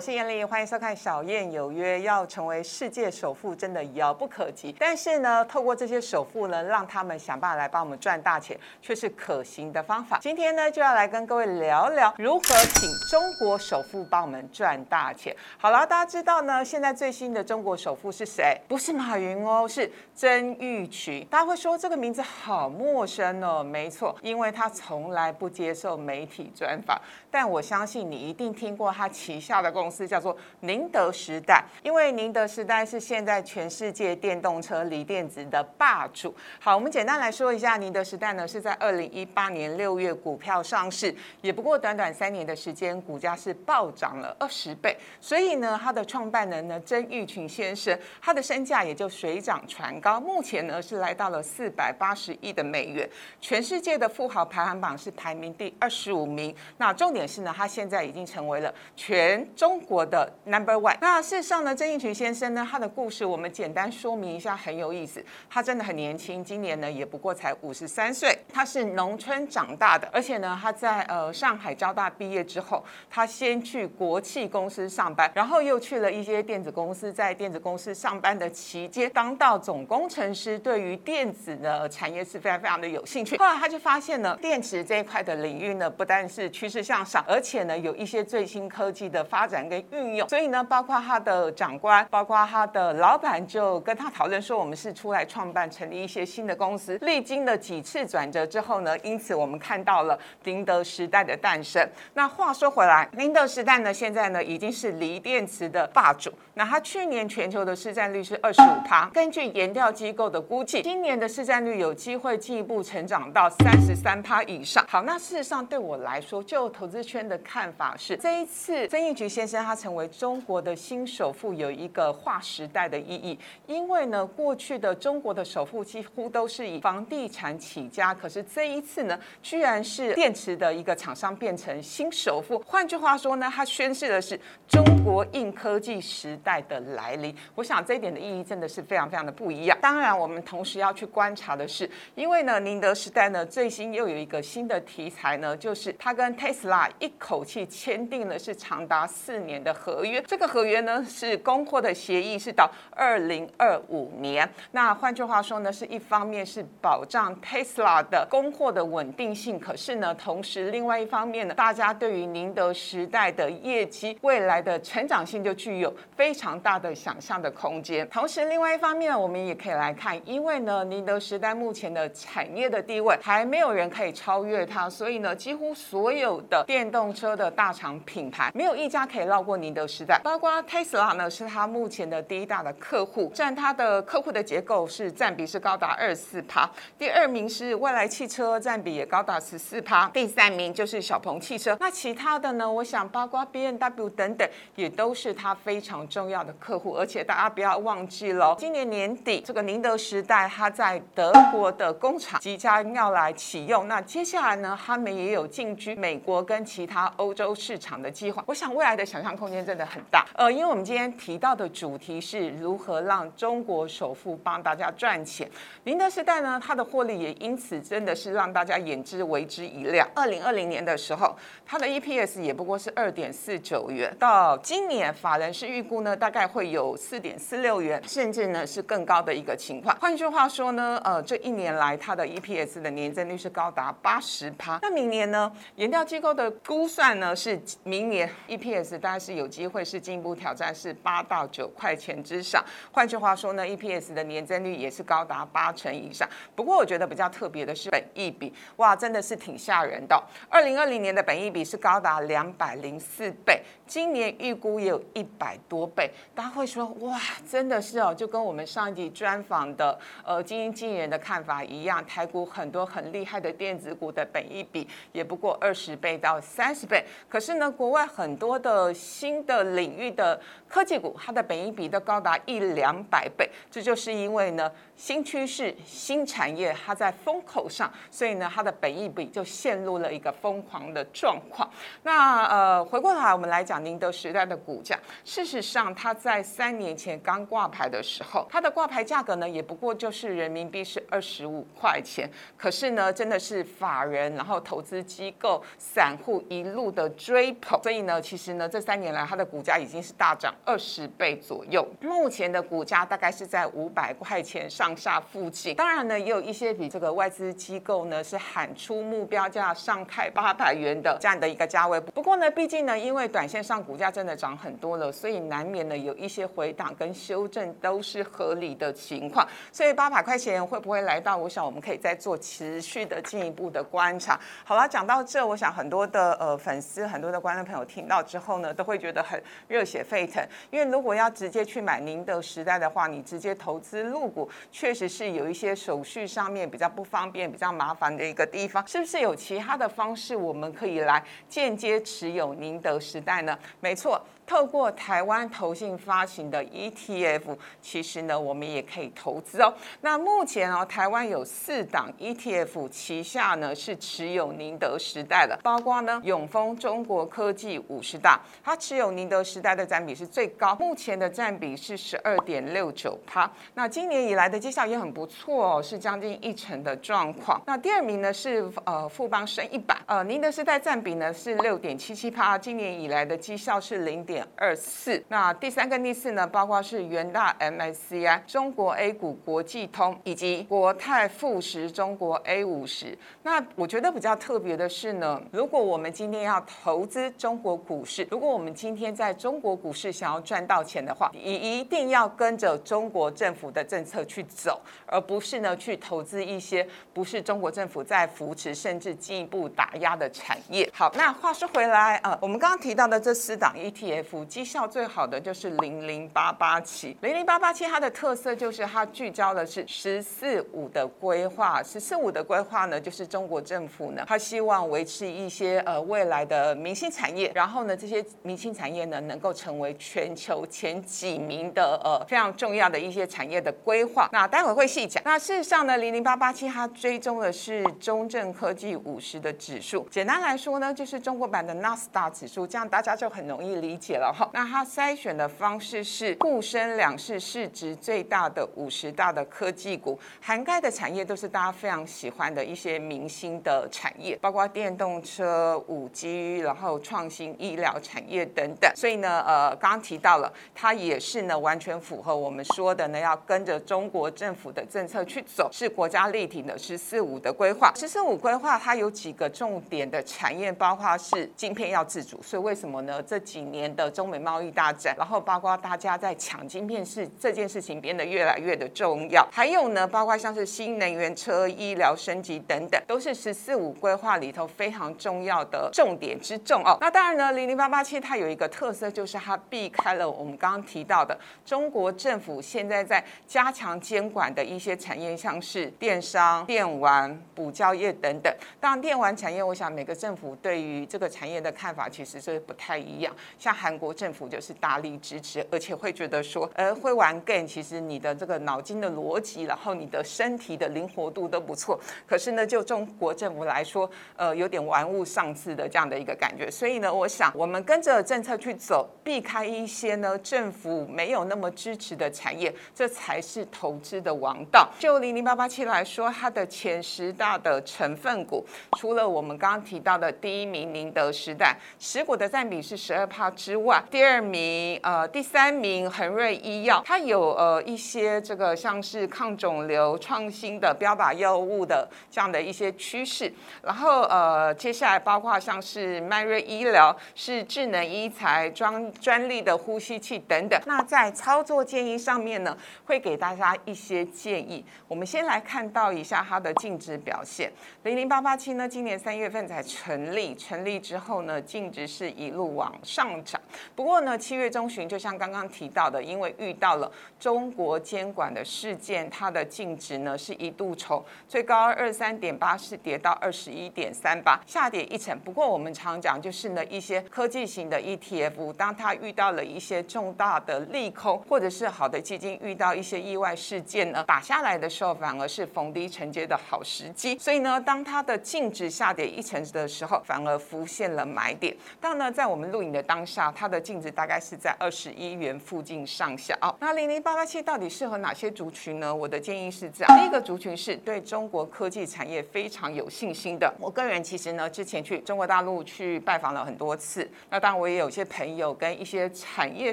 我是艳丽，欢迎收看《小燕有约》。要成为世界首富真的遥不可及，但是呢，透过这些首富呢，让他们想办法来帮我们赚大钱，却是可行的方法。今天呢，就要来跟各位聊聊如何请中国首富帮我们赚大钱。好了，大家知道呢，现在最新的中国首富是谁？不是马云哦，是曾玉群。大家会说这个名字好陌生哦，没错，因为他从来不接受媒体专访。但我相信你一定听过他旗下的公司叫做宁德时代，因为宁德时代是现在全世界电动车锂电池的霸主。好，我们简单来说一下，宁德时代呢是在二零一八年六月股票上市，也不过短短三年的时间，股价是暴涨了二十倍。所以呢，它的创办人呢曾玉群先生，他的身价也就水涨船高，目前呢是来到了四百八十亿的美元，全世界的富豪排行榜是排名第二十五名。那重点。是呢，他现在已经成为了全中国的 number one。那事实上呢，曾荫群先生呢，他的故事我们简单说明一下，很有意思。他真的很年轻，今年呢也不过才五十三岁。他是农村长大的，而且呢，他在呃上海交大毕业之后，他先去国企公司上班，然后又去了一些电子公司，在电子公司上班的期间，当到总工程师，对于电子的产业是非常非常的有兴趣。后来他就发现呢，电池这一块的领域呢，不但是趋势向上。而且呢，有一些最新科技的发展跟运用，所以呢，包括他的长官，包括他的老板，就跟他讨论说，我们是出来创办、成立一些新的公司。历经了几次转折之后呢，因此我们看到了宁德时代的诞生。那话说回来，宁德时代呢，现在呢已经是锂电池的霸主。那它去年全球的市占率是二十五趴，根据研调机构的估计，今年的市占率有机会进一步成长到三十三趴以上。好，那事实上对我来说，就投资圈的看法是，这一次曾义菊先生他成为中国的新首富，有一个划时代的意义。因为呢，过去的中国的首富几乎都是以房地产起家，可是这一次呢，居然是电池的一个厂商变成新首富。换句话说呢，他宣示的是中国硬科技时代。的来临，我想这一点的意义真的是非常非常的不一样。当然，我们同时要去观察的是，因为呢，宁德时代呢最新又有一个新的题材呢，就是他跟 Tesla 一口气签订了是长达四年的合约。这个合约呢是供货的协议，是到二零二五年。那换句话说呢，是一方面是保障 Tesla 的供货的稳定性，可是呢，同时另外一方面呢，大家对于宁德时代的业绩未来的成长性就具有非。常大的想象的空间。同时，另外一方面呢，我们也可以来看，因为呢，宁德时代目前的产业的地位还没有人可以超越它，所以呢，几乎所有的电动车的大厂品牌，没有一家可以绕过宁德时代。包括 Tesla 呢，是它目前的第一大的客户，占它的客户的结构是占比是高达二四趴。第二名是蔚来汽车，占比也高达十四趴。第三名就是小鹏汽车。那其他的呢，我想包括 B N W 等等，也都是它非常重。要的客户，而且大家不要忘记了，今年年底这个宁德时代，它在德国的工厂即将要来启用。那接下来呢，他们也有进军美国跟其他欧洲市场的计划。我想未来的小想象空间真的很大。呃，因为我们今天提到的主题是如何让中国首富帮大家赚钱。宁德时代呢，它的获利也因此真的是让大家眼之为之一亮。二零二零年的时候，它的 EPS 也不过是二点四九元，到今年法人是预估呢。大概会有四点四六元，甚至呢是更高的一个情况。换句话说呢，呃，这一年来它的 EPS 的年增率是高达八十趴。那明年呢，研调机构的估算呢是明年 EPS 大概是有机会是进一步挑战是八到九块钱之上。换句话说呢，EPS 的年增率也是高达八成以上。不过我觉得比较特别的是本益比，哇，真的是挺吓人的。二零二零年的本益比是高达两百零四倍，今年预估也有一百多倍。大家会说哇，真的是哦，就跟我们上一集专访的呃精英经理人的看法一样，台股很多很厉害的电子股的本益比也不过二十倍到三十倍，可是呢，国外很多的新的领域的科技股，它的本益比都高达一两百倍，这就是因为呢新趋势、新产业它在风口上，所以呢它的本益比就陷入了一个疯狂的状况。那呃回过头来，我们来讲宁德时代的股价，事实上。它在三年前刚挂牌的时候，它的挂牌价格呢，也不过就是人民币是二十五块钱。可是呢，真的是法人，然后投资机构、散户一路的追捧，所以呢，其实呢，这。三年来它的股价已经是大涨二十倍左右，目前的股价大概是在五百块钱上下附近。当然呢，也有一些比这个外资机构呢是喊出目标价上开八百元的这样的一个价位。不过呢，毕竟呢，因为短线上股价真的涨很多了，所以难免呢有一些回档跟修正都是合理的情况。所以八百块钱会不会来到？我想我们可以再做持续的进一步的观察。好了，讲到这，我想很多的呃粉丝、很多的观众朋友听到之后呢，会觉得很热血沸腾。因为如果要直接去买宁德时代的话，你直接投资入股，确实是有一些手续上面比较不方便、比较麻烦的一个地方。是不是有其他的方式，我们可以来间接持有宁德时代呢？没错。透过台湾投信发行的 ETF，其实呢，我们也可以投资哦。那目前哦，台湾有四档 ETF 旗下呢是持有宁德时代的，包括呢永丰中国科技五十大，它持有宁德时代的占比是最高，目前的占比是十二点六九趴。那今年以来的绩效也很不错哦，是将近一成的状况。那第二名呢是呃富邦升一百，呃宁德时代占比呢是六点七七趴，今年以来的绩效是零点。二四，那第三跟第四呢，包括是元大 MSCI、中国 A 股国际通以及国泰富时中国 A 五十。那我觉得比较特别的是呢，如果我们今天要投资中国股市，如果我们今天在中国股市想要赚到钱的话，一一定要跟着中国政府的政策去走，而不是呢去投资一些不是中国政府在扶持甚至进一步打压的产业。好，那话说回来，呃，我们刚刚提到的这四档 ETF。绩效最好的就是零零八八七，零零八八七它的特色就是它聚焦的是“十四五”的规划，“十四五”的规划呢，就是中国政府呢，它希望维持一些呃未来的明星产业，然后呢，这些明星产业呢，能够成为全球前几名的呃非常重要的一些产业的规划。那待会会细讲。那事实上呢，零零八八七它追踪的是中证科技五十的指数，简单来说呢，就是中国版的纳斯达指数，这样大家就很容易理解了。那它筛选的方式是沪深两市市值最大的五十大的科技股，涵盖的产业都是大家非常喜欢的一些明星的产业，包括电动车、五 G，然后创新医疗产业等等。所以呢，呃，刚刚提到了，它也是呢完全符合我们说的呢，要跟着中国政府的政策去走，是国家立体的“十四五”的规划。“十四五”规划它有几个重点的产业，包括是晶片要自主。所以为什么呢？这几年的中美贸易大战，然后包括大家在抢晶片是这件事情变得越来越的重要。还有呢，包括像是新能源车、医疗升级等等，都是“十四五”规划里头非常重要的重点之重哦。那当然呢，零零八八七它有一个特色，就是它避开了我们刚刚提到的中国政府现在在加强监管的一些产业，像是电商、电玩、补教业等等。当然，电玩产业，我想每个政府对于这个产业的看法其实是不太一样。像海韩国。政府就是大力支持，而且会觉得说，呃，会玩 game，其实你的这个脑筋的逻辑，然后你的身体的灵活度都不错。可是呢，就中国政府来说，呃，有点玩物丧志的这样的一个感觉。所以呢，我想我们跟着政策去走，避开一些呢政府没有那么支持的产业，这才是投资的王道。就零零八八七来说，它的前十大的成分股，除了我们刚刚提到的第一名宁德时代，持股的占比是十二帕之外，第二名，呃，第三名恒瑞医药，它有呃一些这个像是抗肿瘤创新的标靶药物的这样的一些趋势。然后呃，接下来包括像是迈瑞医疗，是智能医材专专利的呼吸器等等。那在操作建议上面呢，会给大家一些建议。我们先来看到一下它的净值表现。零零八八七呢，今年三月份才成立，成立之后呢，净值是一路往上涨。不过呢，七月中旬就像刚刚提到的，因为遇到了中国监管的事件，它的净值呢是一度从最高二三点八是跌到二十一点三八，下跌一成。不过我们常讲就是呢，一些科技型的 ETF，当它遇到了一些重大的利空，或者是好的基金遇到一些意外事件呢，打下来的时候，反而是逢低承接的好时机。所以呢，当它的净值下跌一成的时候，反而浮现了买点。但呢，在我们录影的当下，它的净值大概是在二十一元附近上下哦。那零零八八七到底适合哪些族群呢？我的建议是这样：第一个族群是对中国科技产业非常有信心的。我个人其实呢，之前去中国大陆去拜访了很多次，那当然我也有些朋友跟一些产业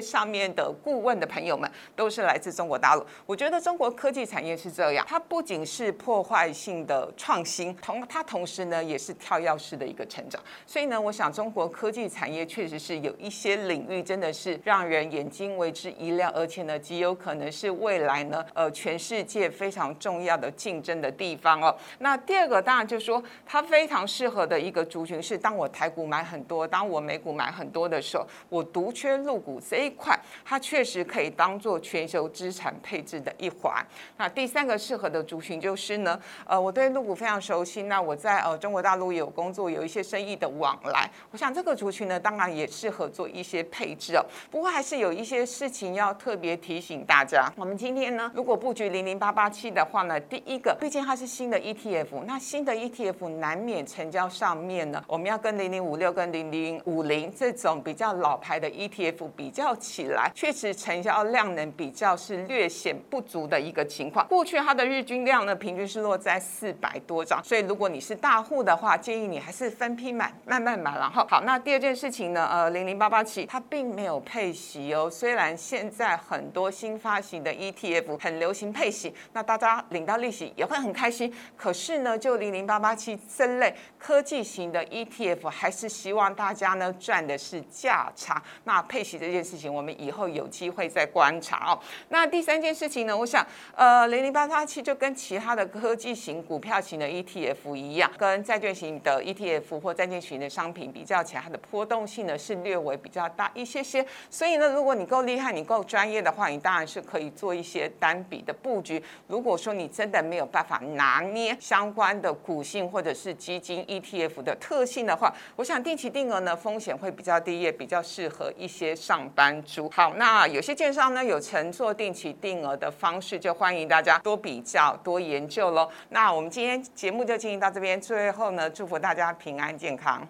上面的顾问的朋友们，都是来自中国大陆。我觉得中国科技产业是这样，它不仅是破坏性的创新，同它同时呢也是跳跃式的一个成长。所以呢，我想中国科技产业确实是有一些领域真的是让人眼睛为之一亮，而且呢极有可能是未来呢呃全世界非常重要的竞争的地方哦。那第二个当然就是说它非常适合的一个族群是，当我台股买很多，当我美股买很多的时候，我独缺入股这一块，它确实可以当做全球资产配置的一环。那第三个适合的族群就是呢，呃，我对入股非常熟悉，那我在呃中国大陆有工作，有一些生意的往来，我想这个族群呢，当然也适合做一一些配置哦。不过还是有一些事情要特别提醒大家。我们今天呢，如果布局零零八八七的话呢，第一个，毕竟它是新的 ETF，那新的 ETF 难免成交上面呢，我们要跟零零五六跟零零五零这种比较老牌的 ETF 比较起来，确实成交量能比较是略显不足的一个情况。过去它的日均量呢，平均是落在四百多张，所以如果你是大户的话，建议你还是分批买，慢慢买。然后好，那第二件事情呢，呃，零零八八它并没有配息哦。虽然现在很多新发行的 ETF 很流行配息，那大家领到利息也会很开心。可是呢，就零零八八七这类科技型的 ETF，还是希望大家呢赚的是价差。那配息这件事情，我们以后有机会再观察哦。那第三件事情呢，我想，呃，零零八八七就跟其他的科技型股票型的 ETF 一样，跟债券型的 ETF 或债券型的商品比较起来，它的波动性呢是略微比较较大一些些。所以呢，如果你够厉害，你够专业的话，你当然是可以做一些单笔的布局。如果说你真的没有办法拿捏相关的股性或者是基金 ETF 的特性的话，我想定期定额呢风险会比较低，也比较适合一些上班族。好，那有些券商呢有乘坐定期定额的方式，就欢迎大家多比较、多研究喽。那我们今天节目就进行到这边，最后呢祝福大家平安健康。